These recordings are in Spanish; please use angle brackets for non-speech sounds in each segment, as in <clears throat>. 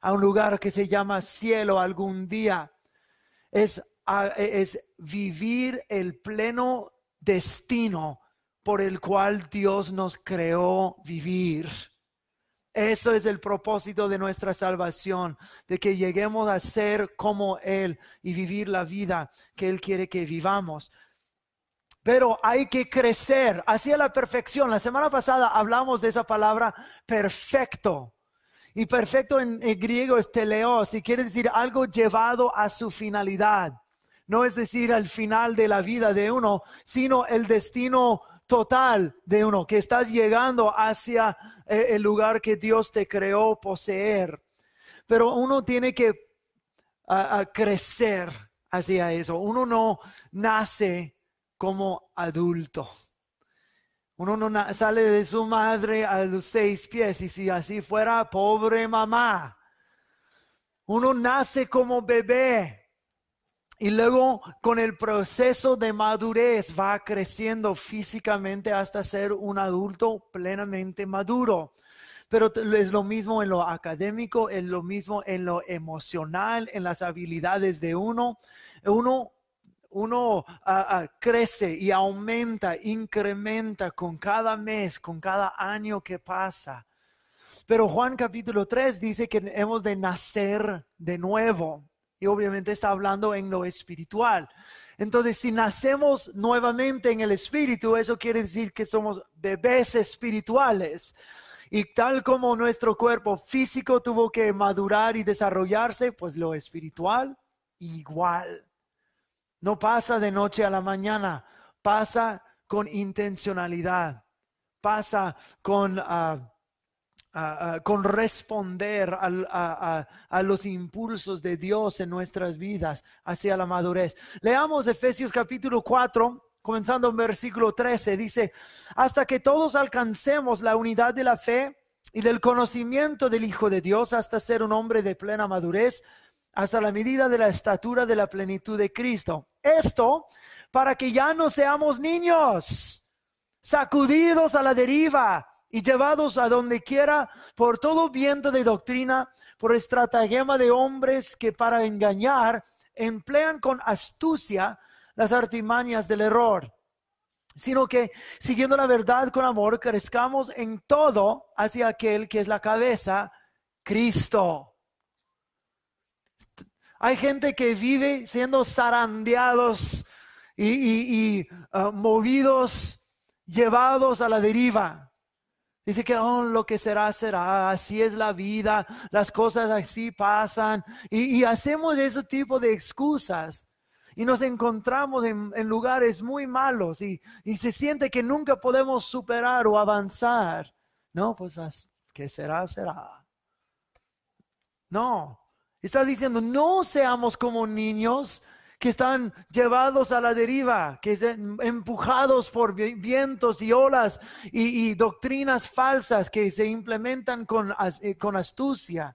a un lugar que se llama cielo algún día. Es, es vivir el pleno destino por el cual Dios nos creó vivir. Eso es el propósito de nuestra salvación, de que lleguemos a ser como Él y vivir la vida que Él quiere que vivamos. Pero hay que crecer hacia la perfección. La semana pasada hablamos de esa palabra perfecto. Y perfecto en, griego es teleos y quiere decir algo llevado a su finalidad. No es decir al final de la vida de uno, sino el destino total de uno, que estás llegando hacia eh, el lugar que Dios te creó poseer. Pero uno tiene que crecer hacia eso. Uno no nace como adulto. Uno no sale de su madre a los seis pies y si así fuera, pobre mamá. Uno nace como bebé y luego con el proceso de madurez va creciendo físicamente hasta ser un adulto plenamente maduro. Pero es lo mismo en lo académico, es lo mismo en lo emocional, en las habilidades de uno. Uno, uno ah, ah, crece y aumenta, incrementa con cada mes, con cada año que pasa. Pero Juan capítulo 3 dice que hemos de nacer de nuevo. Y obviamente está hablando en lo espiritual. Entonces, si nacemos nuevamente en el espíritu, eso quiere decir que somos bebés espirituales. Y tal como nuestro cuerpo físico tuvo que madurar y desarrollarse, pues lo espiritual igual. No pasa de noche a la mañana, pasa con intencionalidad, pasa con... Ah, con responder a, los impulsos de Dios en nuestras vidas hacia la madurez. Leamos Efesios capítulo 4, comenzando en versículo 13, dice, hasta que todos alcancemos la unidad de la fe y del conocimiento del Hijo de Dios, hasta ser un hombre de plena madurez, hasta la medida de la estatura de la plenitud de Cristo. Esto para que ya no seamos niños, sacudidos a la deriva y llevados a donde quiera por todo viento de doctrina, por estratagema de hombres que para engañar emplean con astucia las artimañas del error, sino que siguiendo la verdad con amor, crezcamos en todo hacia aquel que es la cabeza, Cristo. Hay gente que vive siendo zarandeados y, ah, movidos, llevados a la deriva. Dice que oh, lo que será, será, así es la vida, las cosas así pasan. Y, hacemos ese tipo de excusas. Y nos encontramos en, lugares muy malos y, se siente que nunca podemos superar o avanzar. No, pues que será, será. No, está diciendo, no seamos como niños que están llevados a la deriva, que están empujados por vientos y olas y, doctrinas falsas que se implementan con, eh, con astucia.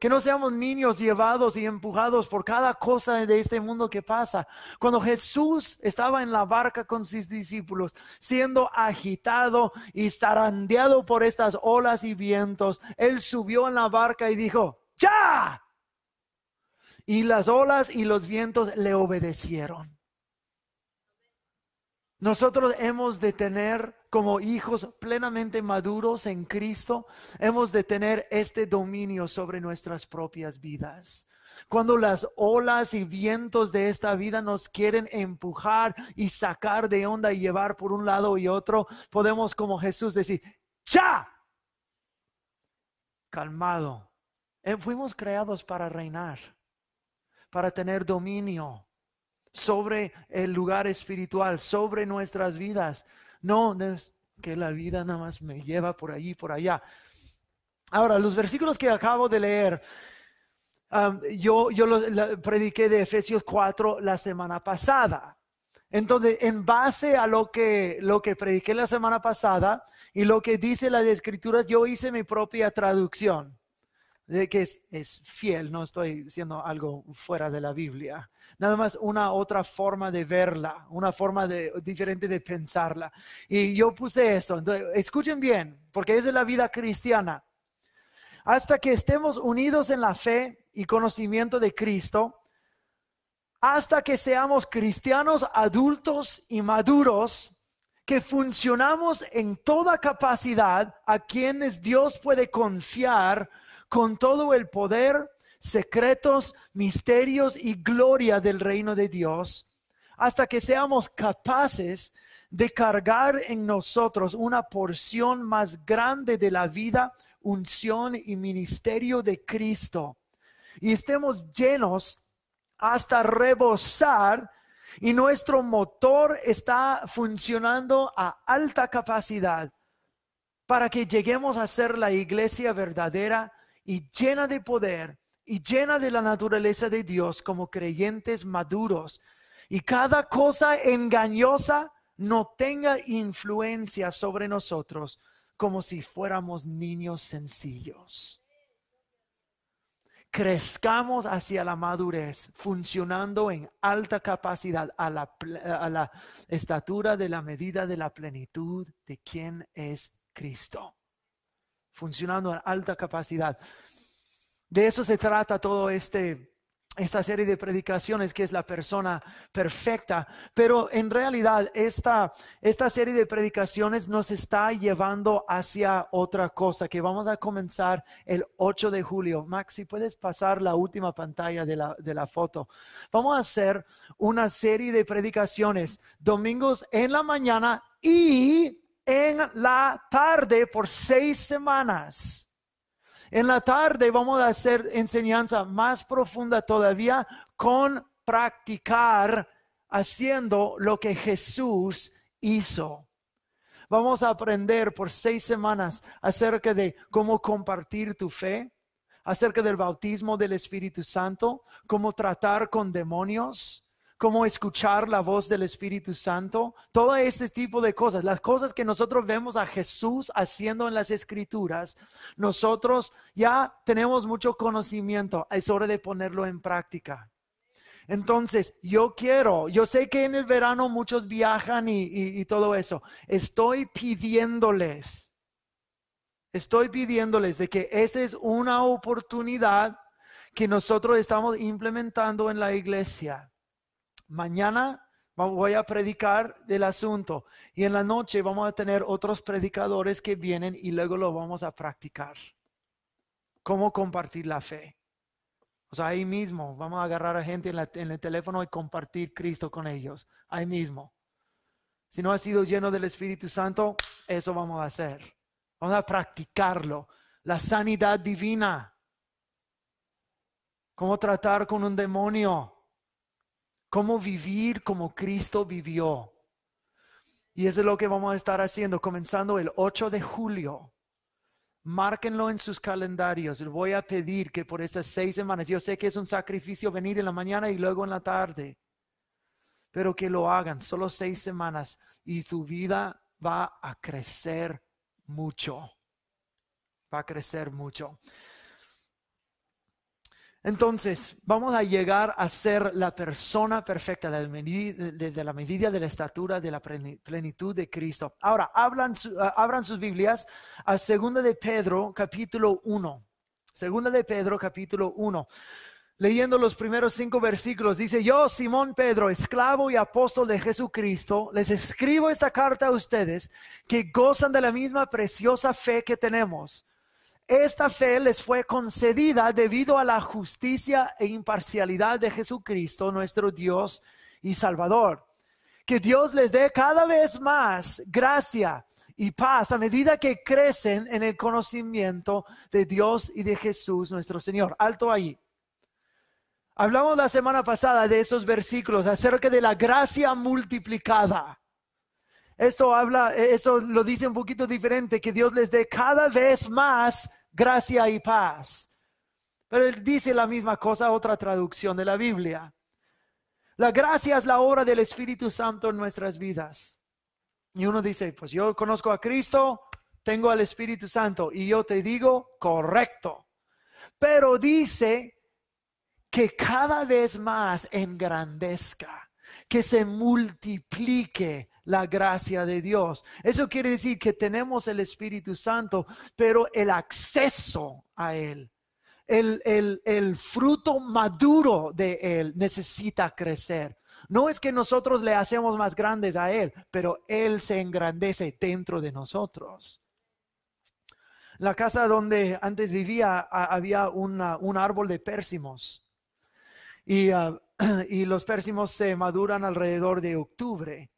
Que no seamos niños llevados y empujados por cada cosa de este mundo que pasa. Cuando Jesús estaba en la barca con sus discípulos, siendo agitado y zarandeado por estas olas y vientos, Él subió en la barca y dijo, ya, y las olas y los vientos le obedecieron. Nosotros hemos de tener como hijos plenamente maduros en Cristo, hemos de tener este dominio sobre nuestras propias vidas. Cuando las olas y vientos de esta vida nos quieren empujar y sacar de onda y llevar por un lado y otro, podemos como Jesús decir, ya, calmado. Eh, fuimos creados para reinar para tener dominio sobre el lugar espiritual, sobre nuestras vidas. No, que la vida nada más me lleva por allí, por allá. Ahora, los versículos que acabo de leer, yo, yo los, prediqué de Efesios 4 la semana pasada. Entonces, en base a lo que, lo que prediqué la semana pasada y lo que dice las escrituras, yo hice mi propia traducción de que es, fiel, no estoy diciendo algo fuera de la Biblia. Nada más una otra forma de verla, una forma de, diferente de pensarla. Y yo puse eso. escuchen bien, porque esa es la vida cristiana. hasta que estemos unidos en la fe y conocimiento de Cristo, hasta que seamos cristianos adultos y maduros, que funcionamos en toda capacidad a quienes Dios puede confiar con todo el poder, secretos, misterios y gloria del reino de Dios, hasta que seamos capaces de cargar en nosotros una porción más grande de la vida, unción y ministerio de Cristo. Y estemos llenos hasta rebosar y nuestro motor está funcionando a alta capacidad para que lleguemos a ser la iglesia verdadera y llena de poder y llena de la naturaleza de Dios como creyentes maduros. Y cada cosa engañosa no tenga influencia sobre nosotros como si fuéramos niños sencillos. Crezcamos hacia la madurez, funcionando en alta capacidad a la, a la estatura de la medida de la plenitud de quien es Cristo. Funcionando en alta capacidad. De eso se trata todo este esta serie de predicaciones que es la persona perfecta, pero en realidad esta, esta serie de predicaciones nos está llevando hacia otra cosa que vamos a comenzar el 8 de julio. Max, si puedes pasar la última pantalla de la, de la foto. Vamos a hacer una serie de predicaciones domingos en la mañana y en la tarde por seis semanas. En la tarde vamos a hacer enseñanza más profunda todavía con practicar haciendo lo que Jesús hizo. Vamos a aprender por seis semanas acerca de cómo compartir tu fe, acerca del bautismo del Espíritu Santo, cómo tratar con demonios, cómo escuchar la voz del Espíritu Santo, todo ese tipo de cosas, las cosas que nosotros vemos a Jesús haciendo en las escrituras, nosotros ya tenemos mucho conocimiento, es hora de ponerlo en práctica. Entonces, yo quiero, yo sé que en el verano muchos viajan y, y todo eso, estoy pidiéndoles, estoy pidiéndoles de que esta es una oportunidad que nosotros estamos implementando en la iglesia Mañana voy a predicar del asunto y en la noche vamos a tener otros predicadores que vienen y luego lo vamos a practicar. ¿Cómo compartir la fe? O sea, ahí mismo vamos a agarrar a gente en, el teléfono y compartir Cristo con ellos. Ahí mismo. Si no ha sido lleno del Espíritu Santo, eso vamos a hacer. Vamos a practicarlo. La sanidad divina. Cómo tratar con un demonio cómo vivir como Cristo vivió. Y eso es lo que vamos a estar haciendo comenzando el 8 de julio. Márquenlo en sus calendarios. Les voy a pedir que por estas seis semanas, yo sé que es un sacrificio venir en la mañana y luego en la tarde, pero que lo hagan solo seis semanas y su vida va a crecer mucho. Va a crecer mucho. Entonces, vamos a llegar a ser la persona perfecta de la medida de la estatura de la plenitud de Cristo. Ahora, hablan, ah, abran sus Biblias a Segunda de Pedro, capítulo 1. Segunda de Pedro, capítulo 1. Leyendo los primeros cinco versículos, dice, yo, Simón Pedro, esclavo y apóstol de Jesucristo, les escribo esta carta a ustedes que gozan de la misma preciosa fe que tenemos esta fe les fue concedida debido a la justicia e imparcialidad de Jesucristo, nuestro Dios y Salvador. Que Dios les dé cada vez más gracia y paz a medida que crecen en el conocimiento de Dios y de Jesús nuestro Señor. Alto ahí. Hablamos la semana pasada de esos versículos acerca de la gracia multiplicada. Esto habla, eso lo dice un poquito diferente, que Dios les dé cada vez más gracia y paz. Pero él dice la misma cosa, otra traducción de la Biblia. La gracia es la obra del Espíritu Santo en nuestras vidas. Y uno dice, pues yo conozco a Cristo, tengo al Espíritu Santo. Y yo te digo, correcto. Pero dice que cada vez más engrandezca, que se multiplique la gracia de Dios. Eso quiere decir que tenemos el Espíritu Santo, pero el acceso a Él, el, el, el fruto maduro de Él necesita crecer. No es que nosotros le hacemos más grandes a Él, pero Él se engrandece dentro de nosotros. La casa donde antes vivía había un árbol de pérsimos y, ah, <clears throat> y los pérsimos se maduran alrededor de octubre.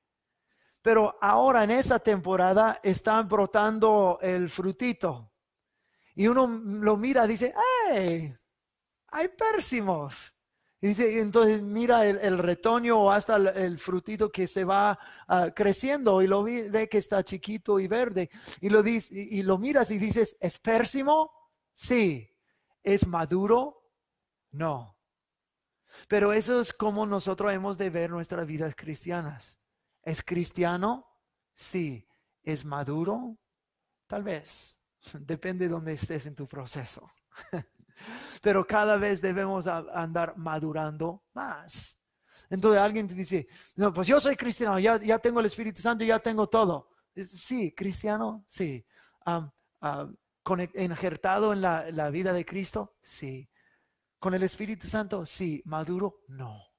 Pero ahora en esta temporada están brotando el frutito. Y uno lo mira y dice, ¡hey! Hay pérsimos. Y dice, entonces mira el, retoño o hasta el, frutito que se va ah, creciendo y lo ve, que está chiquito y verde. Y lo, dice, y, lo miras y dices, ¿es pérsimo? Sí. ¿Es maduro? No. Pero eso es como nosotros hemos de ver nuestras vidas cristianas. ¿Es cristiano? Sí. ¿Es maduro? Tal vez. <laughs> Depende de dónde estés en tu proceso. <laughs> pero cada vez debemos andar madurando más. Entonces alguien te dice, no, pues yo soy cristiano, ya, tengo el Espíritu Santo, ya tengo todo. Sí, cristiano, sí. Um, ¿Injertado en la vida de Cristo? Sí. ¿Con el Espíritu Santo? Sí. ¿Maduro? No.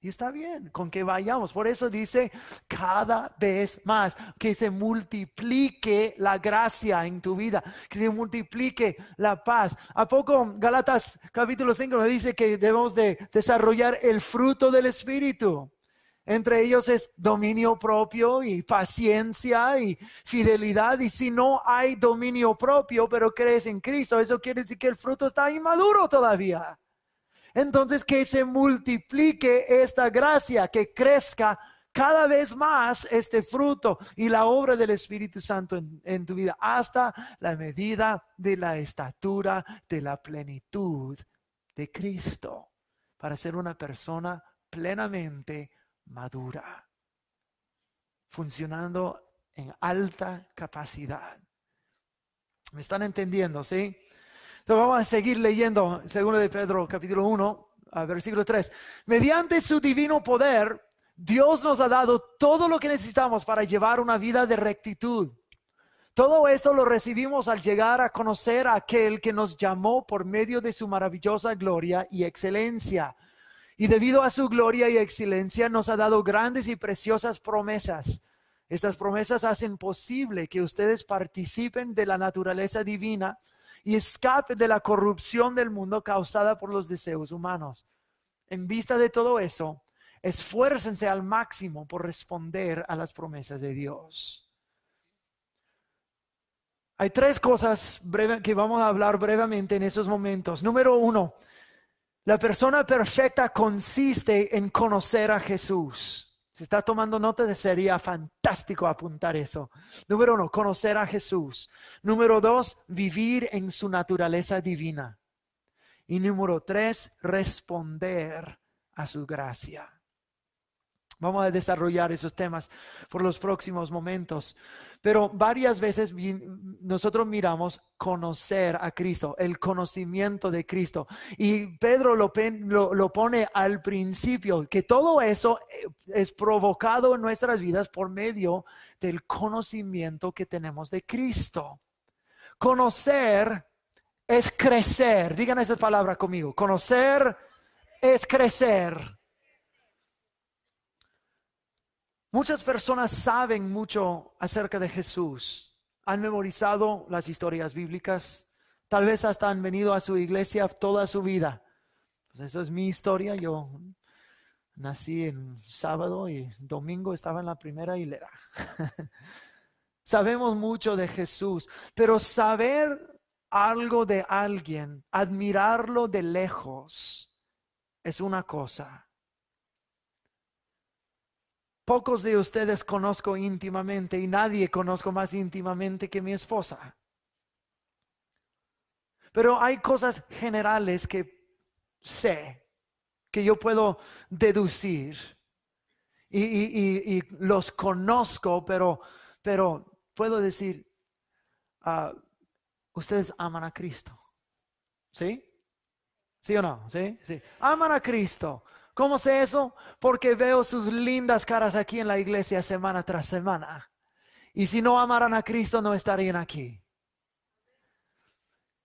Y está bien con que vayamos. Por eso dice cada vez más que se multiplique la gracia en tu vida, que se multiplique la paz. ¿A poco Galatas capítulo 5 nos dice que debemos de desarrollar el fruto del Espíritu? Entre ellos es dominio propio y paciencia y fidelidad. Y si no hay dominio propio, pero crees en Cristo, eso quiere decir que el fruto está inmaduro todavía. Entonces, que se multiplique esta gracia, que crezca cada vez más este fruto y la obra del Espíritu Santo en, tu vida, hasta la medida de la estatura de la plenitud de Cristo, para ser una persona plenamente madura, funcionando en alta capacidad. ¿Me están entendiendo, sí? Vamos a seguir leyendo, segundo de Pedro, capítulo 1, versículo 3. Mediante su divino poder, Dios nos ha dado todo lo que necesitamos para llevar una vida de rectitud. Todo esto lo recibimos al llegar a conocer a aquel que nos llamó por medio de su maravillosa gloria y excelencia. Y debido a su gloria y excelencia nos ha dado grandes y preciosas promesas. Estas promesas hacen posible que ustedes participen de la naturaleza divina y escape de la corrupción del mundo causada por los deseos humanos. En vista de todo eso, esfuércense al máximo por responder a las promesas de Dios. Hay tres cosas que vamos a hablar brevemente en esos momentos. Número uno, la persona perfecta consiste en conocer a Jesús. Si está tomando notas, sería fantástico apuntar eso. Número uno, conocer a Jesús. Número dos, vivir en su naturaleza divina. Y número tres, responder a su gracia. Vamos a desarrollar esos temas por los próximos momentos. Pero varias veces nosotros miramos conocer a Cristo, el conocimiento de Cristo. Y Pedro lo, pone al principio, que todo eso eh, es provocado en nuestras vidas por medio del conocimiento que tenemos de Cristo. Conocer es crecer. Digan esa palabra conmigo. Conocer es crecer. Muchas personas saben mucho acerca de Jesús, han memorizado las historias bíblicas, tal vez hasta han venido a su iglesia toda su vida. Pues eso es mi historia, yo nací en sábado y domingo estaba en la primera hilera. <laughs> Sabemos mucho de Jesús, pero saber algo de alguien, admirarlo de lejos, es una cosa. Pocos de ustedes conozco íntimamente y nadie conozco más íntimamente que mi esposa. Pero hay cosas generales que sé, que yo puedo deducir. Y, los conozco, pero, pero puedo decir, ah, ustedes aman a Cristo. ¿Sí? ¿Sí o no? ¿Sí? Sí. Aman a Cristo ¿Cómo sé eso? Porque veo sus lindas caras aquí en la iglesia semana tras semana. Y si no amaran a Cristo, no estarían aquí.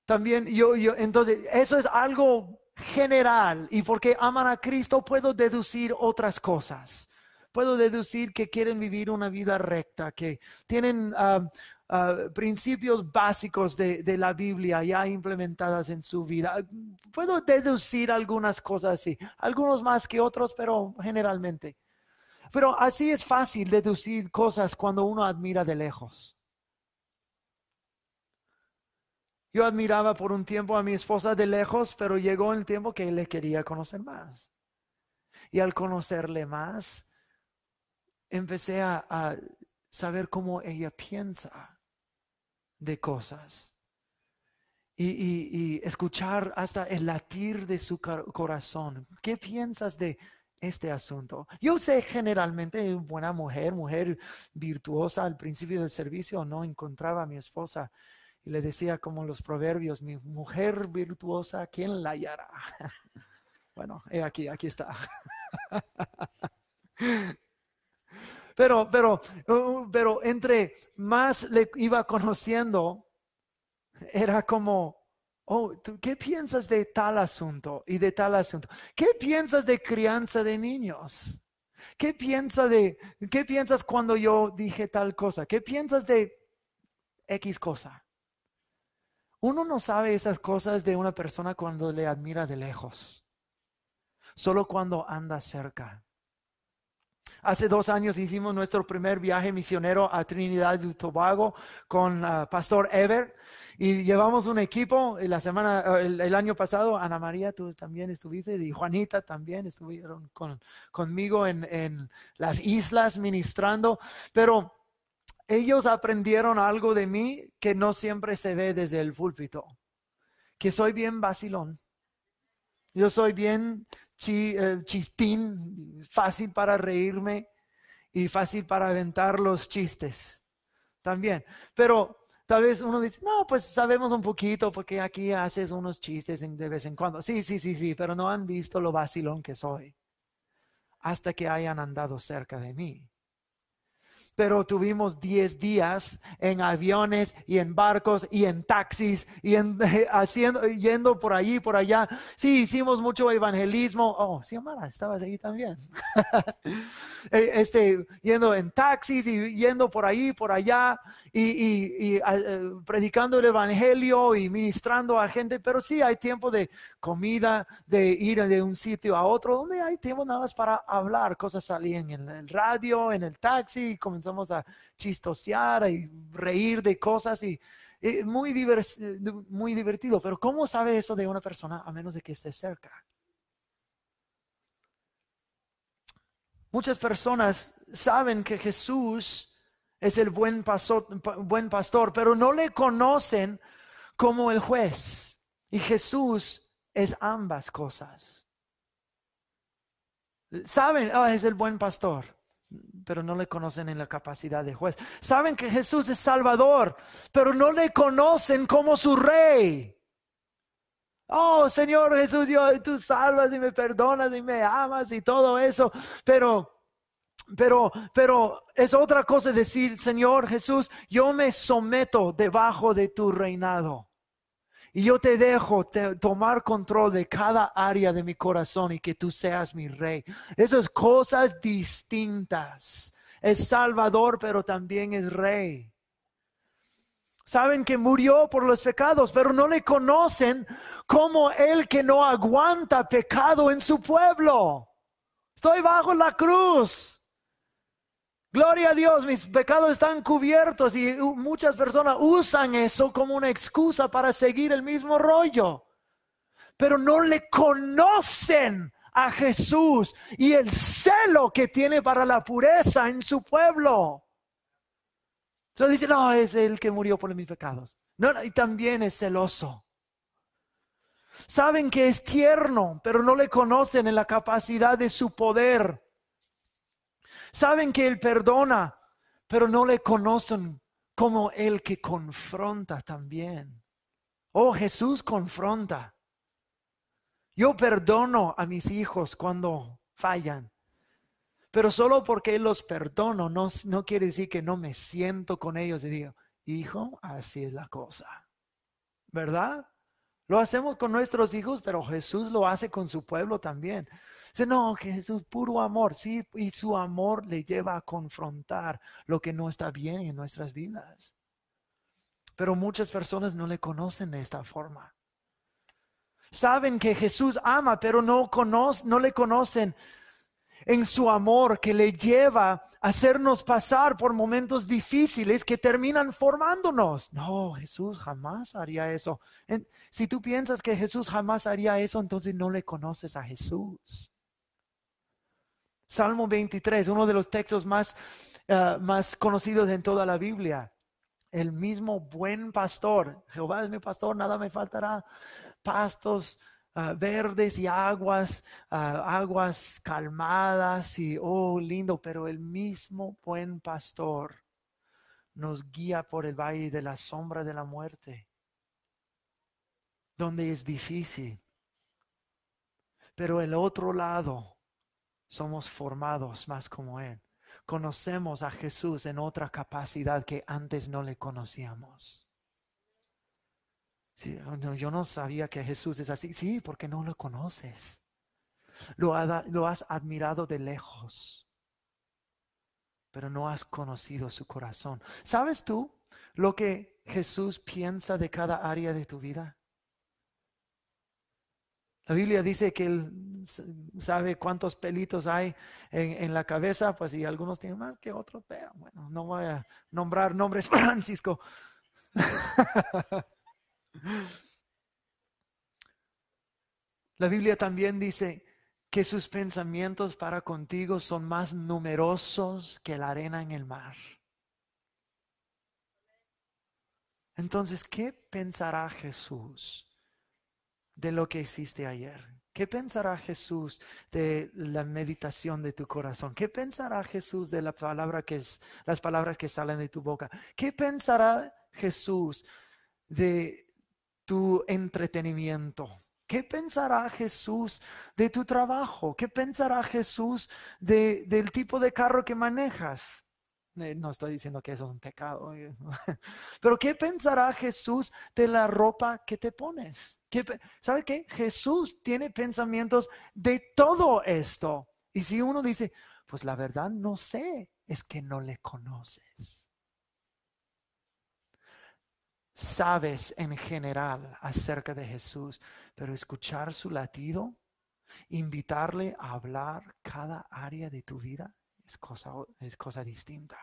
También yo, yo, entonces, eso es algo general. Y porque aman a Cristo, puedo deducir otras cosas. Puedo deducir que quieren vivir una vida recta, que tienen ah, ah, principios básicos de, de, la Biblia ya implementadas en su vida. Puedo deducir algunas cosas así, algunos más que otros, pero generalmente. Pero así es fácil deducir cosas cuando uno admira de lejos. Yo admiraba por un tiempo a mi esposa de lejos, pero llegó el tiempo que le quería conocer más. Y al conocerle más, empecé a, saber cómo ella piensa de cosas. Y, y, escuchar hasta el latir de su corazón. ¿Qué piensas de este asunto. Yo sé generalmente buena mujer, mujer virtuosa al principio del servicio, no encontraba a mi esposa y le decía como los proverbios, mi mujer virtuosa, ¿quién la hallará? <laughs> Bueno, he aquí, aquí está. <laughs> Pero, pero, uh, pero entre más le iba conociendo, era como, Oh, ¿qué piensas de tal asunto y de tal asunto? ¿Qué piensas de crianza de niños? ¿Qué, piensa de, ¿Qué piensas cuando yo dije tal cosa? ¿Qué piensas de X cosa? Uno no sabe esas cosas de una persona cuando le admira de lejos, solo cuando anda cerca. Hace dos años hicimos nuestro primer viaje misionero a Trinidad y Tobago con uh, Pastor Ever y llevamos un equipo. la semana, uh, el, año pasado, Ana María, tú también estuviste y Juanita también estuvieron con, conmigo en, en las islas ministrando. Pero ellos aprendieron algo de mí que no siempre se ve desde el púlpito, que soy bien vacilón. Yo soy bien chistín, fácil para reírme y fácil para aventar los chistes también. Pero tal vez uno dice, no, pues sabemos un poquito porque aquí haces unos chistes de vez en cuando. Sí, sí, sí, sí, pero no han visto lo vacilón que soy hasta que hayan andado cerca de mí pero tuvimos 10 días en aviones y en barcos y en taxis y en, <laughs> haciendo, yendo por allí, por allá. Sí, hicimos mucho evangelismo. Oh, sí, Amara, estabas ahí también. <laughs> Eh, este, yendo en taxis y yendo por ahí, por allá y, ah, eh, predicando el evangelio y ministrando a gente. Pero sí hay tiempo de comida, de ir de un sitio a otro, donde hay tiempo nada más para hablar. Cosas salían en el radio, en el taxi, comenzamos a chistosear y reír de cosas y muy, muy divertido. Pero ¿cómo sabe eso de una persona a menos de que esté cerca? Muchas personas saben que Jesús es el buen pastor, buen pastor, pero no le conocen como el juez. Y Jesús es ambas cosas. Saben, oh, es el buen pastor, pero no le conocen en la capacidad de juez. Saben que Jesús es Salvador, pero no le conocen como su rey. Oh, Señor Jesús, Dios, tú salvas y me perdonas y me amas y todo eso, pero pero, pero es otra cosa decir, Señor Jesús, yo me someto debajo de tu reinado. Y yo te dejo tomar control de cada área de mi corazón y que tú seas mi rey. Esas cosas distintas. Es Salvador, pero también es rey. Saben que murió por los pecados, pero no le conocen como el que no aguanta pecado en su pueblo. Estoy bajo la cruz. Gloria a Dios, mis pecados están cubiertos y muchas personas usan eso como una excusa para seguir el mismo rollo. Pero no le conocen a Jesús y el celo que tiene para la pureza en su pueblo. Entonces dice, no, es el que murió por mis pecados. No, y también es celoso. Saben que es tierno, pero no le conocen en la capacidad de su poder Saben que Él perdona, pero no le conocen como el que confronta también. Oh, Jesús confronta. Yo perdono a mis hijos cuando fallan. Pero solo porque los perdono no, no quiere decir que no me siento con ellos y digo, hijo, así es la cosa. ¿Verdad? Lo hacemos con nuestros hijos, pero Jesús lo hace con su pueblo también. Dice, no, que Jesús puro amor, sí, y su amor le lleva a confrontar lo que no está bien en nuestras vidas. Pero muchas personas no le conocen de esta forma. Saben que Jesús ama, pero no, no le conocen en su amor que le lleva a hacernos pasar por momentos difíciles que terminan formándonos. No, Jesús jamás haría eso. Si tú piensas que Jesús jamás haría eso, entonces no le conoces a Jesús. Salmo 23, uno de los textos más, eh, más conocidos en toda la Biblia. El mismo buen pastor, Jehová es mi pastor, nada me faltará. Pastos Ah, verdes y aguas, ah, aguas calmadas y, oh, lindo, pero el mismo buen pastor nos guía por el valle de la sombra de la muerte, donde es difícil. Pero el otro lado, somos formados más como Él. Conocemos a Jesús en otra capacidad que antes no le conocíamos. Yo no sabía que Jesús es así. Sí, porque no lo conoces. Lo, lo has admirado de lejos, pero no has conocido su corazón. ¿Sabes tú lo que Jesús piensa de cada área de tu vida? La Biblia dice que Él sabe cuántos pelitos hay en, la cabeza, pues y algunos tienen más que otros, pero bueno, no voy a nombrar nombres, <laughs> Francisco. La Biblia también dice que sus pensamientos para contigo son más numerosos que la arena en el mar. Entonces, ¿qué pensará Jesús de lo que hiciste ayer? ¿Qué pensará Jesús de la meditación de tu corazón? ¿Qué pensará Jesús de las palabras que salen de tu boca? ¿Qué pensará Jesús de tu entretenimiento? ¿Qué pensará Jesús de tu trabajo? ¿Qué pensará Jesús de, del tipo de carro que manejas? Eh, no estoy diciendo que eso es un pecado, eh, <laughs> pero ¿qué pensará Jesús de la ropa que te pones? ¿Qué, ¿Sabe qué? Jesús tiene pensamientos de todo esto. Y si uno dice, pues la verdad no sé, es que no le conoces sabes en general acerca de Jesús, pero escuchar su latido, invitarle a hablar cada área de tu vida es cosa, es cosa distinta.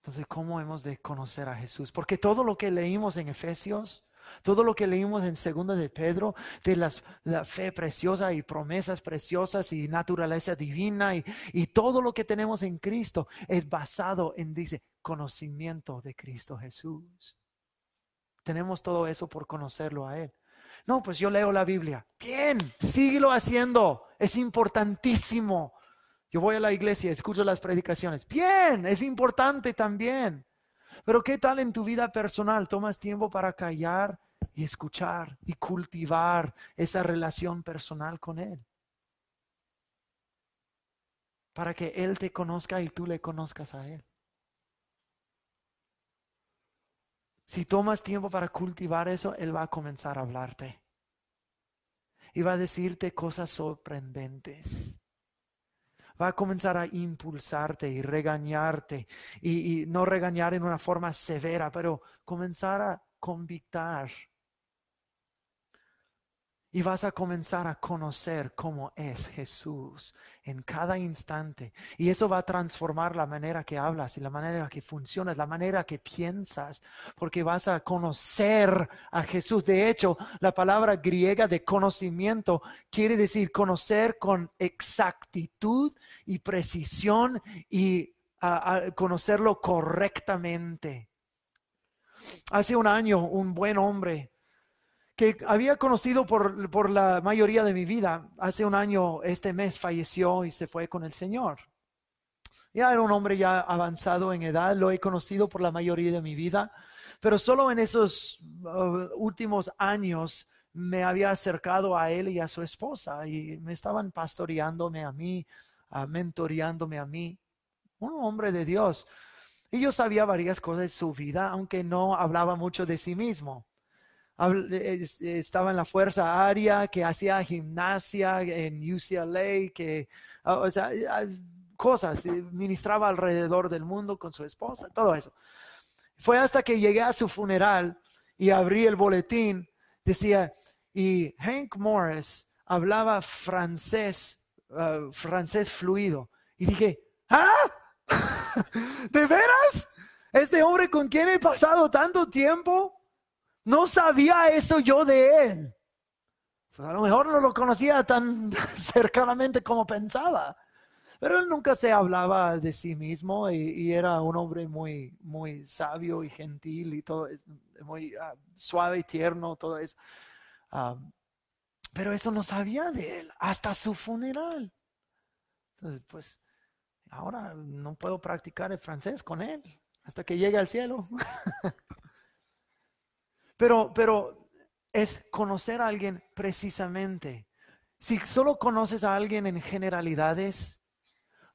Entonces, ¿cómo hemos de conocer a Jesús? Porque todo lo que leímos en Efesios, todo lo que leímos en Segunda de Pedro, de las, la fe preciosa y promesas preciosas y naturaleza divina y, y todo lo que tenemos en Cristo es basado en, dice, conocimiento de Cristo Jesús. Tenemos todo eso por conocerlo a Él. No, pues yo leo la Biblia. Bien, síguelo haciendo. Es importantísimo. Yo voy a la iglesia, escucho las predicaciones. Bien, es importante también. Pero ¿qué tal en tu vida personal? ¿Tomas tiempo para callar y escuchar y cultivar esa relación personal con Él? Para que Él te conozca y tú le conozcas a Él. Si tomas tiempo para cultivar eso, Él va a comenzar a hablarte. Y va a decirte cosas sorprendentes. Va a comenzar a impulsarte y regañarte. Y, no regañar en una forma severa, pero comenzar a convictar y vas a comenzar a conocer cómo es Jesús en cada instante. Y eso va a transformar la manera que hablas y la manera que funcionas, la manera que piensas, porque vas a conocer a Jesús. De hecho, la palabra griega de conocimiento quiere decir conocer con exactitud y precisión y conocerlo correctamente. Hace un año, un buen hombre que había conocido por, por, la mayoría de mi vida. Hace un año, este mes, falleció y se fue con el Señor. Ya era un hombre ya avanzado en edad, lo he conocido por la mayoría de mi vida, pero solo en esos uh, últimos años me había acercado a él y a su esposa y me estaban pastoreándome a mí, uh, mentoreándome a mí. Un hombre de Dios. Y yo sabía varias cosas de su vida, aunque no hablaba mucho de sí mismo. Estaba en la fuerza aérea, que hacía gimnasia en UCLA, que, ah, o sea, ah, cosas, ministraba alrededor del mundo con su esposa, todo eso. Fue hasta que llegué a su funeral y abrí el boletín, decía, y Hank Morris hablaba francés, ah, francés fluido. Y dije, ¿ah? <laughs> ¿De veras? ¿Este hombre con quien he pasado tanto tiempo? No sabía eso yo de él. Pues a lo mejor no lo conocía tan <laughs> cercanamente como pensaba. Pero él nunca se hablaba de sí mismo y, era un hombre muy, muy sabio y gentil y todo, muy ah, suave y tierno, todo eso. Ah, pero eso no sabía de él hasta su funeral. Entonces, pues, ahora no puedo practicar el francés con él hasta que llegue al cielo. <laughs> pero, pero es conocer a alguien precisamente. Si solo conoces a alguien en generalidades,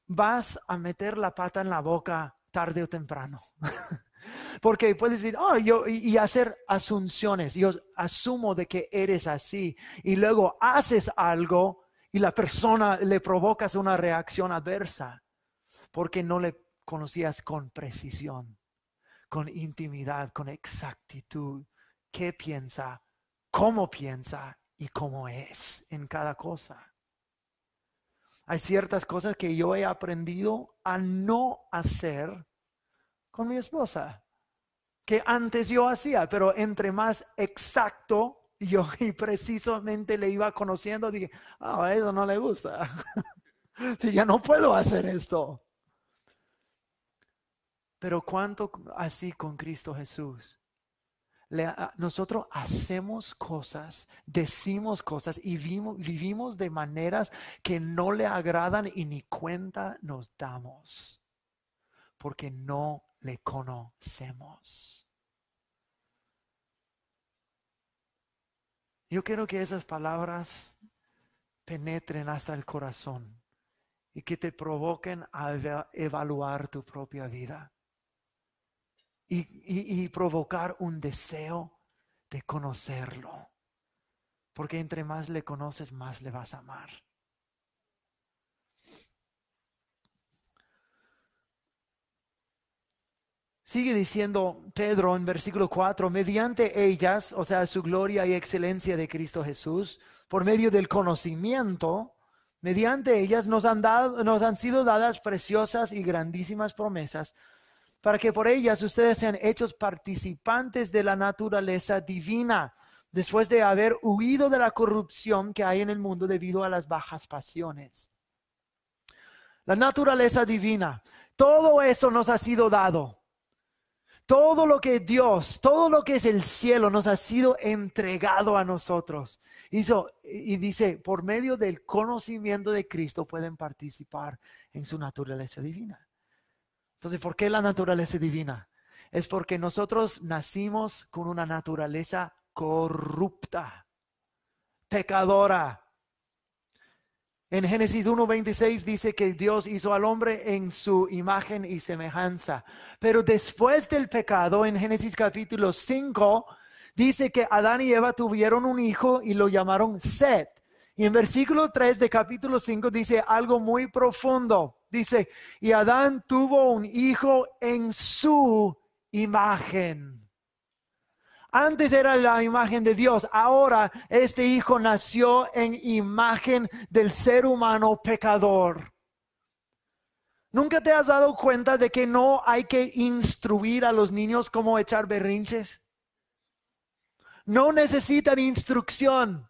vas a meter la pata en la boca tarde o temprano. <laughs> Porque puedes decir, oh, yo, y, hacer asunciones. Yo asumo de que eres así. Y luego haces algo y la persona le provocas una reacción adversa. Porque no le conocías con precisión, con intimidad, con exactitud. ¿Qué piensa? ¿Cómo piensa? Y cómo es en cada cosa. Hay ciertas cosas que yo he aprendido a no hacer con mi esposa, que antes yo hacía, pero entre más exacto yo <laughs> y precisamente le iba conociendo, dije, ah, eso no le gusta. <laughs> ya no puedo hacer esto. Pero cuánto así con Cristo Jesús nosotros hacemos cosas, decimos cosas y vivimos de maneras que no le agradan y ni cuenta nos damos, porque no le conocemos. Yo quiero que esas palabras penetren hasta el corazón y que te provoquen a evaluar tu propia vida y, provocar un deseo de conocerlo. Porque entre más le conoces, más le vas a amar. Sigue diciendo Pedro en versículo 4, mediante ellas, o sea, su gloria y excelencia de Cristo Jesús, por medio del conocimiento, mediante ellas nos han, dado, nos han sido dadas preciosas y grandísimas promesas para que por ellas ustedes sean hechos participantes de la naturaleza divina, después de haber huido de la corrupción que hay en el mundo debido a las bajas pasiones. La naturaleza divina, todo eso nos ha sido dado. Todo lo que Dios, todo lo que es el cielo nos ha sido entregado a nosotros. y dice, por medio del conocimiento de Cristo pueden participar en su naturaleza divina. Entonces, ¿por qué la naturaleza divina? Es porque nosotros nacimos con una naturaleza corrupta, pecadora. En Génesis 1.26 dice que Dios hizo al hombre en su imagen y semejanza. Pero después del pecado, en Génesis capítulo 5, dice que Adán y Eva tuvieron un hijo y lo llamaron Set. Y en versículo 3 de capítulo 5 dice algo muy profundo. Dice, y Adán tuvo un hijo en su imagen. Antes era la imagen de Dios, ahora este hijo nació en imagen del ser humano pecador. ¿Nunca te has dado cuenta de que no hay que instruir a los niños cómo echar berrinches? No necesitan instrucción.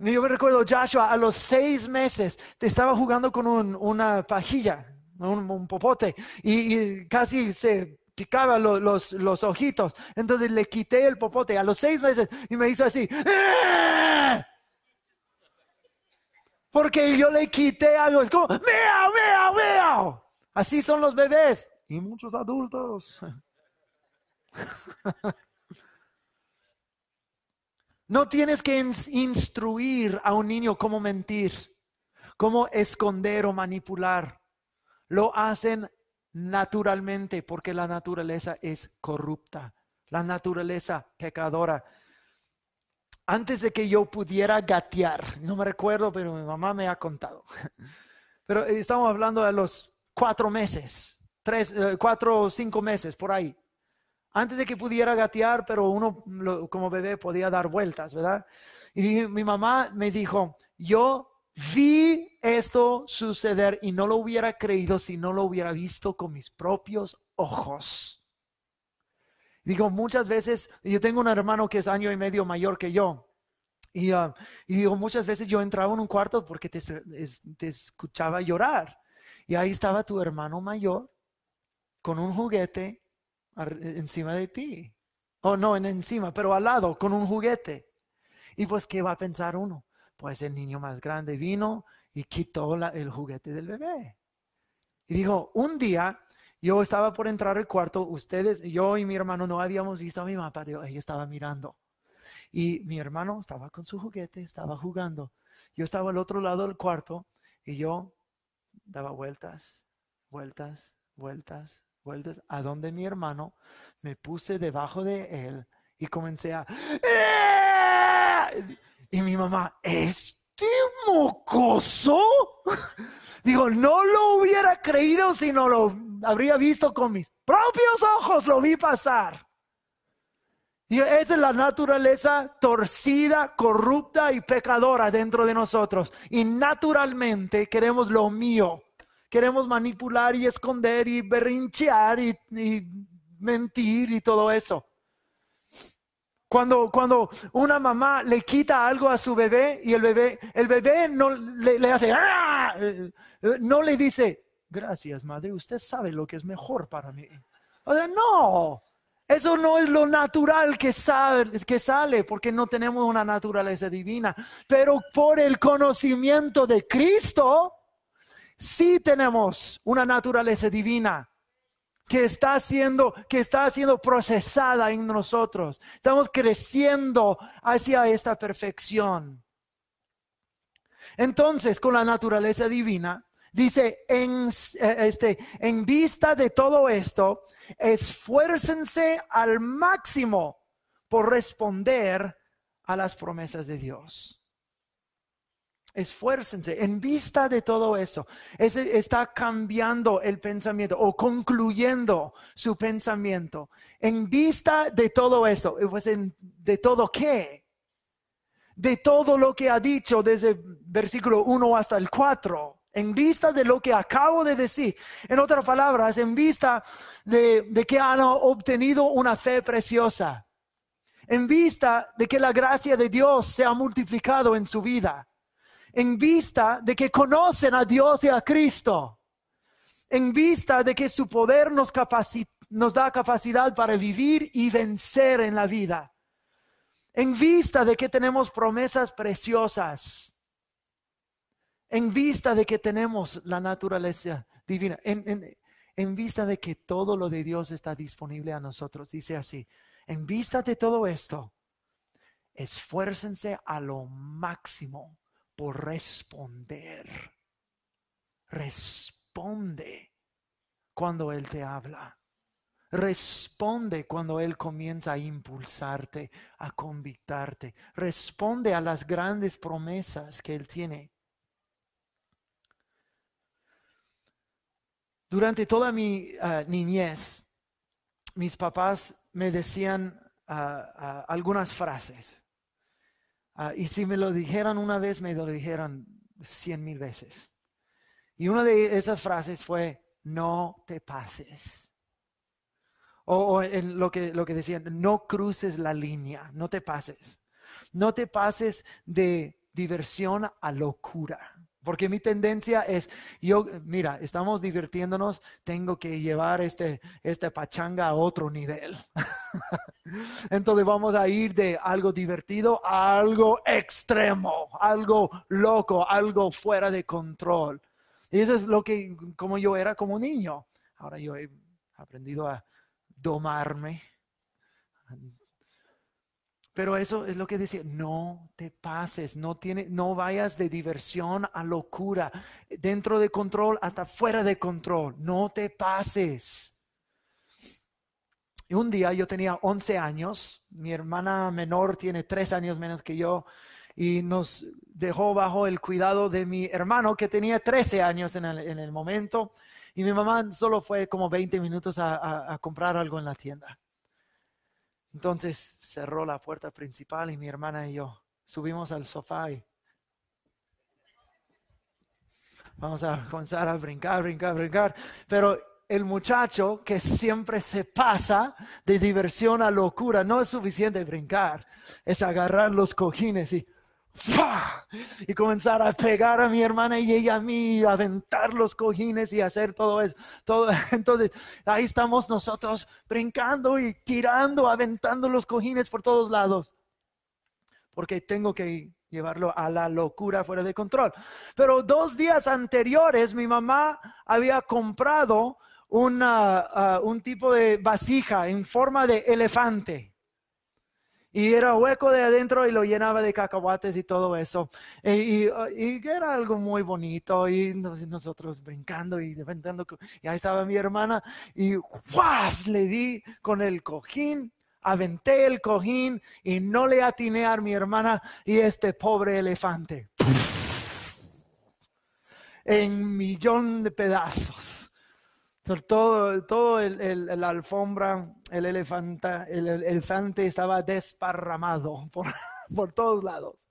Yo me recuerdo, Joshua, a los seis meses estaba jugando con una pajilla, un, popote, y, casi se picaba los, los, ojitos. Entonces le quité el popote a los seis meses y me hizo así. ¡Ah!". Porque yo le quité algo. Es como, ¡miau, miau, miau! Así son los bebés y muchos adultos. <laughs> No tienes que instruir a un niño cómo mentir, cómo esconder o manipular. Lo hacen naturalmente porque la naturaleza es corrupta, la naturaleza pecadora. Antes de que yo pudiera gatear, no me recuerdo, pero mi mamá me ha contado. <laughs> Pero estamos hablando de los cuatro meses, tres, eh, cuatro o cinco meses por ahí antes de que pudiera gatear, pero uno como bebé podía dar vueltas, ¿verdad? Y mi mamá me dijo, yo vi esto suceder y no lo hubiera creído si no lo hubiera visto con mis propios ojos. Digo, muchas veces, yo tengo un hermano que es año y medio mayor que yo. Y, ah, digo, muchas veces yo entraba en un cuarto porque te escuchaba llorar. Y ahí estaba tu hermano mayor con un juguete encima de ti. O no en encima, pero al lado, con un juguete. Y pues, ¿qué va a pensar uno? Pues el niño más grande vino y quitó el juguete del bebé. Y dijo, un día yo estaba por entrar al cuarto, ustedes, yo y mi hermano no habíamos visto a mi mamá, pero ella estaba mirando. Y mi hermano estaba con su juguete, estaba jugando. Yo estaba al otro lado del cuarto y yo daba vueltas, vueltas, vueltas, vueltas a donde mi hermano, me puse debajo de él y comencé a... Y mi mamá, ¿este mocoso? <laughs> Digo, no lo hubiera creído si no lo habría visto con mis propios ojos, lo vi pasar. Y esa es la naturaleza torcida, corrupta y pecadora dentro de nosotros. Y naturalmente queremos lo mío queremos manipular y esconder y berrinchear y, mentir y todo eso. Cuando, cuando, una mamá le quita algo a su bebé y el bebé, el bebé no le, hace, ¡Ah! no le dice, gracias madre, usted sabe lo que es mejor para mí. O sea, no, eso no es lo natural que, que sale porque no tenemos una naturaleza divina. Pero por el conocimiento de Cristo, sí tenemos una naturaleza divina que está siendo, que está siendo procesada en nosotros. Estamos creciendo hacia esta perfección. Entonces, con la naturaleza divina, dice, en, eh, este, en vista de todo esto, esfuércense al máximo por responder a las promesas de Dios. Esfuércense en vista de todo eso. Está cambiando el pensamiento o concluyendo su pensamiento. En vista de todo eso, pues de todo qué? De todo lo que ha dicho desde versículo 1 hasta el 4. En vista de lo que acabo de decir. En otras palabras, en vista de, de que han obtenido una fe preciosa. En vista de que la gracia de Dios se ha multiplicado en su vida en vista de que conocen a Dios y a Cristo, en vista de que su poder nos, da capacidad para vivir y vencer en la vida, en vista de que tenemos promesas preciosas, en vista de que tenemos la naturaleza divina, en, en vista de que todo lo de Dios está disponible a nosotros. Dice así, en vista de todo esto, esfuércense a lo máximo por responder. Responde cuando Él te habla. Responde cuando Él comienza a impulsarte, a convictarte. Responde a las grandes promesas que Él tiene. Durante toda mi ah, niñez, mis papás me decían ah, ah, algunas frases. Ah, y si me lo dijeran una vez, me lo dijeran cien mil veces. Y una de esas frases fue, no te pases. O, en lo, que, lo que decían, no cruces la línea, no te pases. No te pases de diversión a locura. Porque mi tendencia es, yo, mira, estamos divirtiéndonos, tengo que llevar este, esta pachanga a otro nivel. <laughs> Entonces vamos a ir de algo divertido a algo extremo, algo loco, algo fuera de control. Y eso es lo que, como yo era como niño. Ahora yo he aprendido a domarme. Pero eso es lo que decía, no te pases, no, tiene, no vayas de diversión a locura, dentro de control hasta fuera de control, no te pases. Y un día yo tenía 11 años, mi hermana menor tiene 3 años menos que yo, y nos dejó bajo el cuidado de mi hermano que tenía 13 años en el, momento, y mi mamá solo fue como 20 minutos a comprar algo en la tienda. Entonces cerró la puerta principal y mi hermana y yo subimos al sofá y vamos a comenzar a brincar, brincar, brincar. Pero el muchacho que siempre se pasa de diversión a locura, no es suficiente brincar, es agarrar los cojines y y comenzar a pegar a mi hermana y ella a mí, aventar los cojines y hacer todo eso. Todo. <laughs> Entonces, ahí estamos nosotros brincando y tirando, aventando los cojines por todos lados. Porque tengo que llevarlo a la locura fuera de control. Pero dos días anteriores mi mamá había comprado una, ah, un tipo de vasija en forma de elefante. Y era hueco de adentro y lo llenaba de cacahuates y todo eso. Y, era algo muy bonito. Y nosotros brincando y defendiendo. Y ahí estaba mi hermana. Y ¡guas! le di con el cojín. Aventé el cojín y no le atiné a mi hermana y este pobre elefante. En millón de pedazos todo, todo el, la alfombra, el elefante, el, elefante estaba desparramado <laughs> por, por todos lados.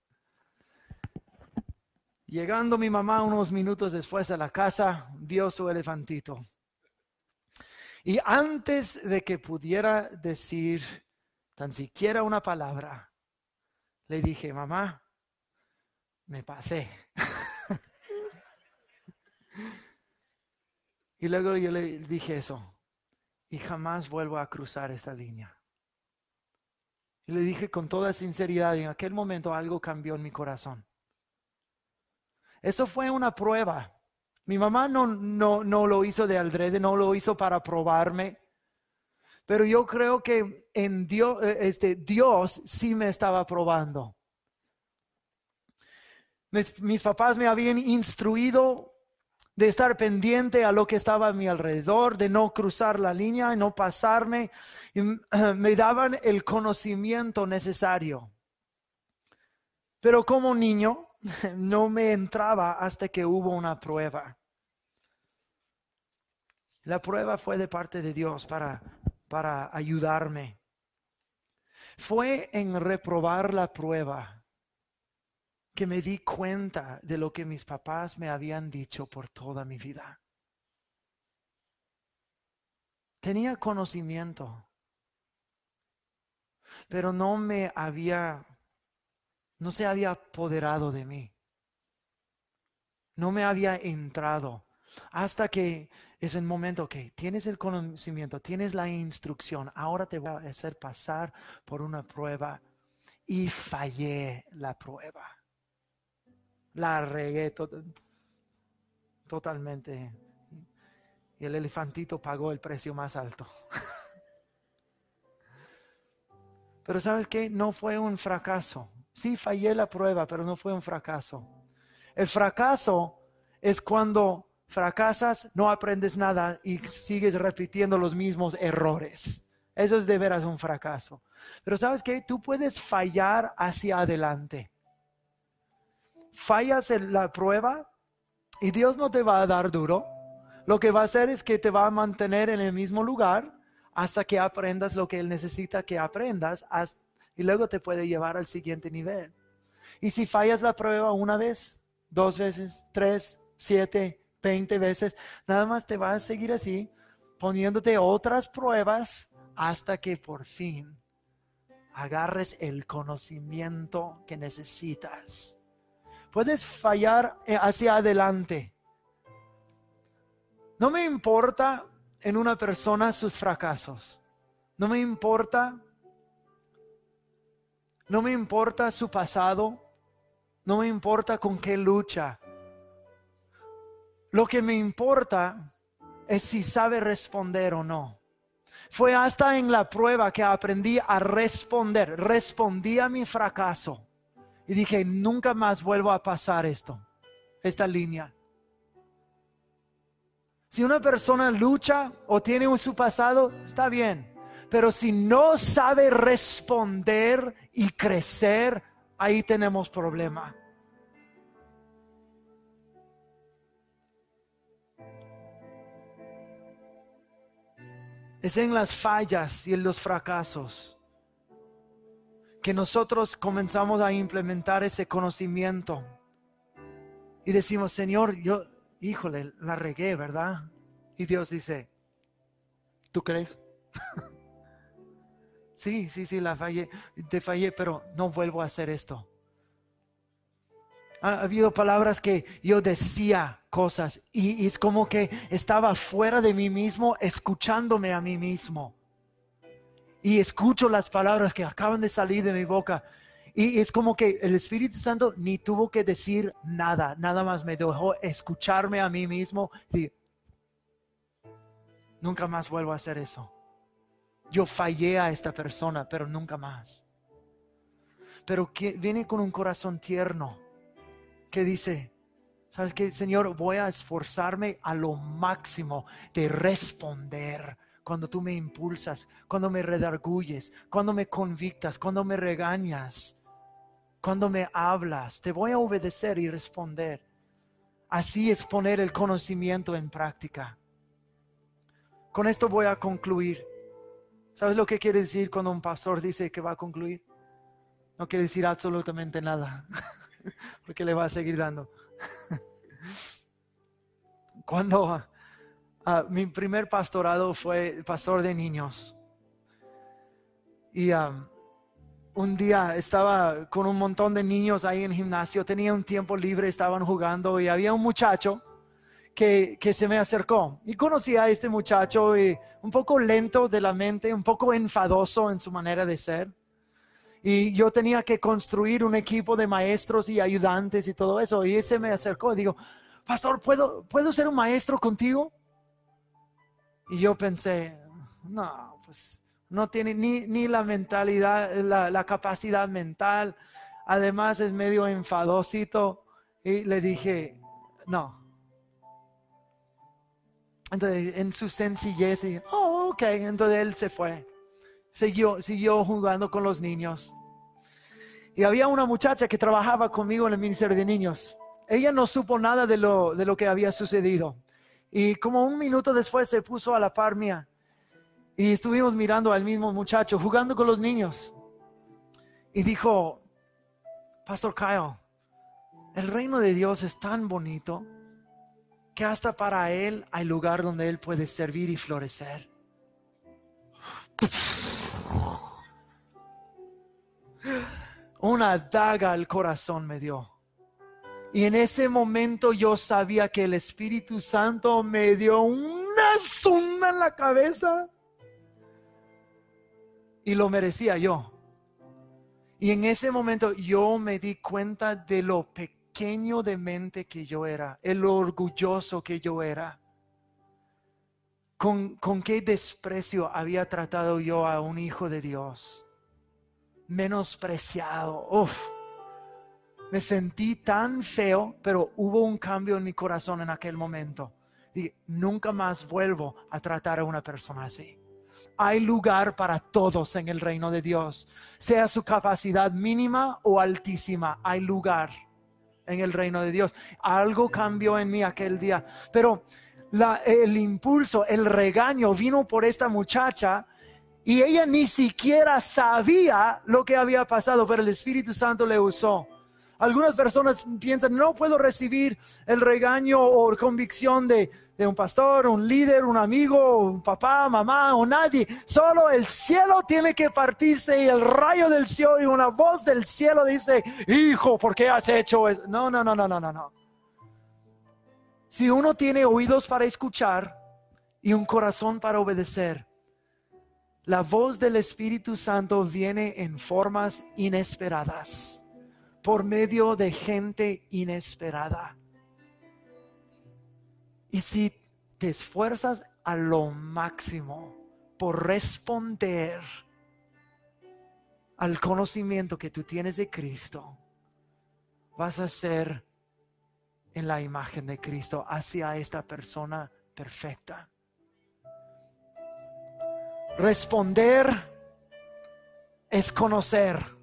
Llegando mi mamá unos minutos después a la casa, vio su elefantito. Y antes de que pudiera decir tan siquiera una palabra, le dije, mamá, me pasé. <laughs> Y luego yo le dije eso. Y jamás vuelvo a cruzar esta línea. Y le dije con toda sinceridad, en aquel momento algo cambió en mi corazón. Eso fue una prueba. Mi mamá no, no, no lo hizo de aldrede, no lo hizo para probarme. Pero yo creo que en Dios, eh, este, Dios sí me estaba probando. mis papás me habían instruido de estar pendiente a lo que estaba a mi alrededor, de no cruzar la línea no pasarme. <clears throat> Me daban el conocimiento necesario. Pero como niño <laughs> no me entraba hasta que hubo una prueba. La prueba fue de parte de Dios para, para ayudarme. Fue en reprobar la prueba que me di cuenta de lo que mis papás me habían dicho por toda mi vida. Tenía conocimiento, pero no me había, no se había apoderado de mí. No me había entrado hasta que es el momento que tienes el conocimiento, tienes la instrucción, ahora te voy a hacer pasar por una prueba y fallé la prueba la regué totalmente. Y el elefantito pagó el precio más alto. <laughs> Pero sabes que no fue un fracaso. Sí, fallé la prueba, pero no fue un fracaso. El fracaso es cuando fracasas, no aprendes nada y sigues repitiendo los mismos errores. Eso es de veras un fracaso. Pero sabes que tú puedes fallar hacia adelante fallas en la prueba y Dios no te va a dar duro. Lo que va a hacer es que te va a mantener en el mismo lugar hasta que aprendas lo que Él necesita que aprendas y luego te puede llevar al siguiente nivel. Y si fallas la prueba una vez, dos veces, tres, siete, veinte veces, nada más te va a seguir así, poniéndote otras pruebas hasta que por fin agarres el conocimiento que necesitas Puedes fallar eh, hacia adelante. No me importa en una persona sus fracasos. No me importa. No me importa su pasado. No me importa con qué lucha. Lo que me importa es si sabe responder o no. Fue hasta en la prueba que aprendí a responder. Respondí a mi fracaso. Y dije, nunca más vuelvo a pasar esto, esta línea. Si una persona lucha o tiene un su pasado, está bien. Pero si no sabe responder y crecer, ahí tenemos problema. Es en las fallas y en los fracasos que nosotros comenzamos a implementar ese conocimiento. Y decimos, Señor, yo, híjole, la regué, ¿verdad? Y Dios dice, ¿tú crees? <laughs> sí, sí, sí, la fallé, te fallé, pero no vuelvo a hacer esto. Ha habido palabras que yo decía cosas y, es como que estaba fuera de mí mismo, escuchándome a mí mismo. Y escucho las palabras que acaban de salir de mi boca. Y es como que el Espíritu Santo ni tuvo que decir nada, nada más me dejó escucharme a mí mismo y nunca más vuelvo a hacer eso. Yo fallé a esta persona, pero nunca más. Pero que viene con un corazón tierno que dice, ¿sabes qué, Señor? Voy a esforzarme a lo máximo de responder cuando tú me impulsas, cuando me redarguyes, cuando me convictas, cuando me regañas, cuando me hablas. Te voy a obedecer y responder. Así es poner el conocimiento en práctica. Con esto voy a concluir. ¿Sabes lo que quiere decir cuando un pastor dice que va a concluir? No quiere decir absolutamente nada. <laughs> porque le va a seguir dando. <laughs> Cuando ah, mi primer pastorado fue pastor de niños. Y un día estaba con un montón de niños ahí en gimnasio, tenía un tiempo libre, estaban jugando y había un muchacho que, que, se me acercó. Y conocí a este muchacho un poco lento de la mente, un poco enfadoso en su manera de ser y yo tenía que construir un equipo de maestros y ayudantes y todo eso. Y ese me acercó y digo, pastor, ¿puedo, ¿puedo ser un maestro contigo? Y yo pensé, no, pues no tiene ni, ni la mentalidad, la, la, capacidad mental. Además es medio enfadosito. Y le dije, no. Entonces, en su sencillez, dije, oh, ok. Entonces él se fue siguió, siguió jugando con los niños. Y había una muchacha que trabajaba conmigo en el Ministerio de Niños. Ella no supo nada de lo, de lo que había sucedido. Y como un minuto después se puso a la par mía. Y estuvimos mirando al mismo muchacho jugando con los niños. Y dijo, Pastor Kyle, el reino de Dios es tan bonito que hasta para Él hay lugar donde Él puede servir y florecer. Una daga al corazón me dio. Y en ese momento yo sabía que el Espíritu Santo me dio una zunda en la cabeza. Y lo merecía yo. Y en ese momento yo me di cuenta de lo pequeño de mente que yo era, el orgulloso que yo era con, qué desprecio había tratado yo a un hijo de Dios. Menospreciado. Me sentí tan feo, pero hubo un cambio en mi corazón en aquel momento. Y nunca más vuelvo a tratar a una persona así. Hay lugar para todos en el reino de Dios, sea su capacidad mínima o altísima, hay lugar en el reino de Dios. Algo cambió en mí aquel día, pero el impulso, el regaño vino por esta muchacha y ella ni siquiera sabía lo que había pasado, pero el Espíritu Santo le usó. Algunas personas piensan, no puedo recibir el regaño o convicción de, de un pastor, un líder, un amigo, un papá, mamá o nadie. Solo el cielo tiene que partirse y el rayo del cielo y una voz del cielo dice, hijo, ¿por qué has hecho eso? No, no, no, no, no, no, no. Si uno tiene oídos para escuchar y un corazón para obedecer, la voz del Espíritu Santo viene en formas inesperadas, por medio de gente inesperada. Y si te esfuerzas a lo máximo por responder al conocimiento que tú tienes de Cristo, vas a ser en la imagen de Cristo hacia esta persona perfecta. Responder es conocer.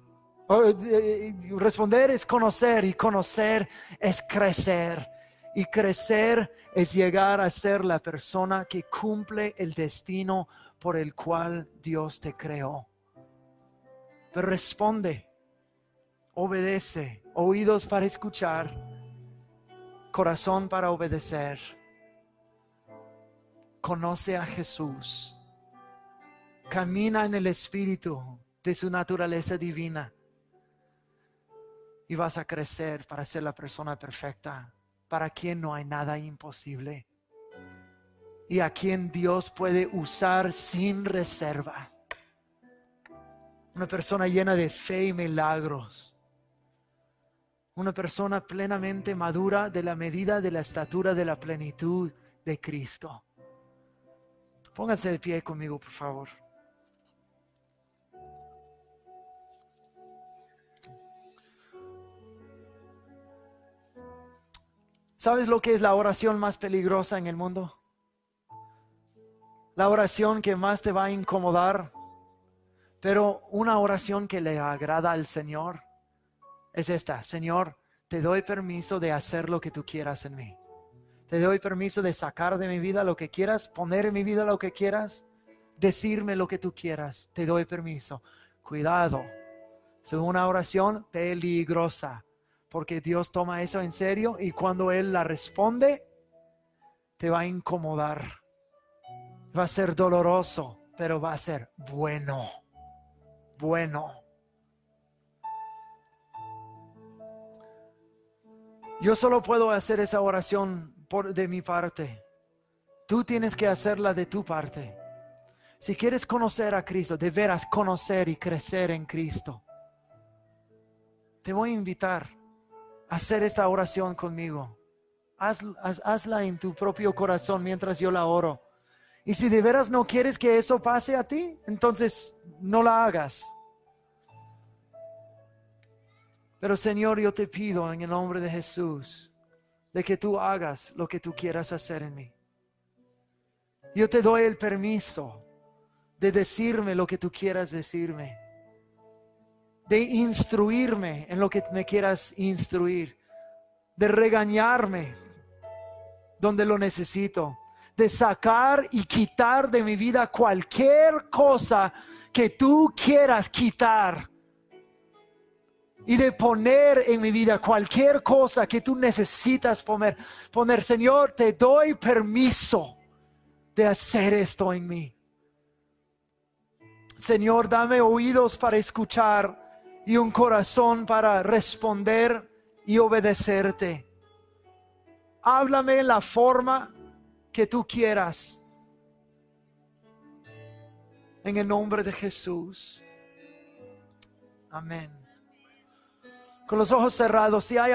Responder es conocer y conocer es crecer. Y crecer es llegar a ser la persona que cumple el destino por el cual Dios te creó. Pero responde, obedece, oídos para escuchar, corazón para obedecer. Conoce a Jesús. Camina en el Espíritu de su naturaleza divina. Y vas a crecer para ser la persona perfecta para quien no hay nada imposible y a quien Dios puede usar sin reserva. Una persona llena de fe y milagros. Una persona plenamente madura de la medida de la estatura de la plenitud de Cristo. Pónganse de pie conmigo, por favor. ¿Sabes lo que es la oración más peligrosa en el mundo? La oración que más te va a incomodar, pero una oración que le agrada al Señor es esta. Señor, te doy permiso de hacer lo que tú quieras en mí. Te doy permiso de sacar de mi vida lo que quieras, poner en mi vida lo que quieras, decirme lo que tú quieras. Te doy permiso. Cuidado. Es una oración peligrosa porque Dios toma eso en serio y cuando Él la responde, te va a incomodar. Va a ser doloroso, pero va a ser bueno, bueno. Yo solo puedo hacer esa oración por, de mi parte. Tú tienes que hacerla de tu parte. Si quieres conocer a Cristo, de veras conocer y crecer en Cristo, te voy a invitar hacer esta oración conmigo. hazla en tu propio corazón mientras yo la oro. Y si de veras no quieres que eso pase a ti, entonces no la hagas. Pero Señor, yo te pido en el nombre de Jesús de que tú hagas lo que tú quieras hacer en mí. Yo te doy el permiso de decirme lo que tú quieras decirme de instruirme en lo que me quieras instruir, de regañarme donde lo necesito, de sacar y quitar de mi vida cualquier cosa que tú quieras quitar y de poner en mi vida cualquier cosa que tú necesitas poner. Poner, Señor, te doy permiso de hacer esto en mí. Señor, dame oídos para escuchar y un corazón para responder y obedecerte. Háblame la forma que tú quieras. En el nombre de Jesús. Amén. Con los ojos cerrados, si hay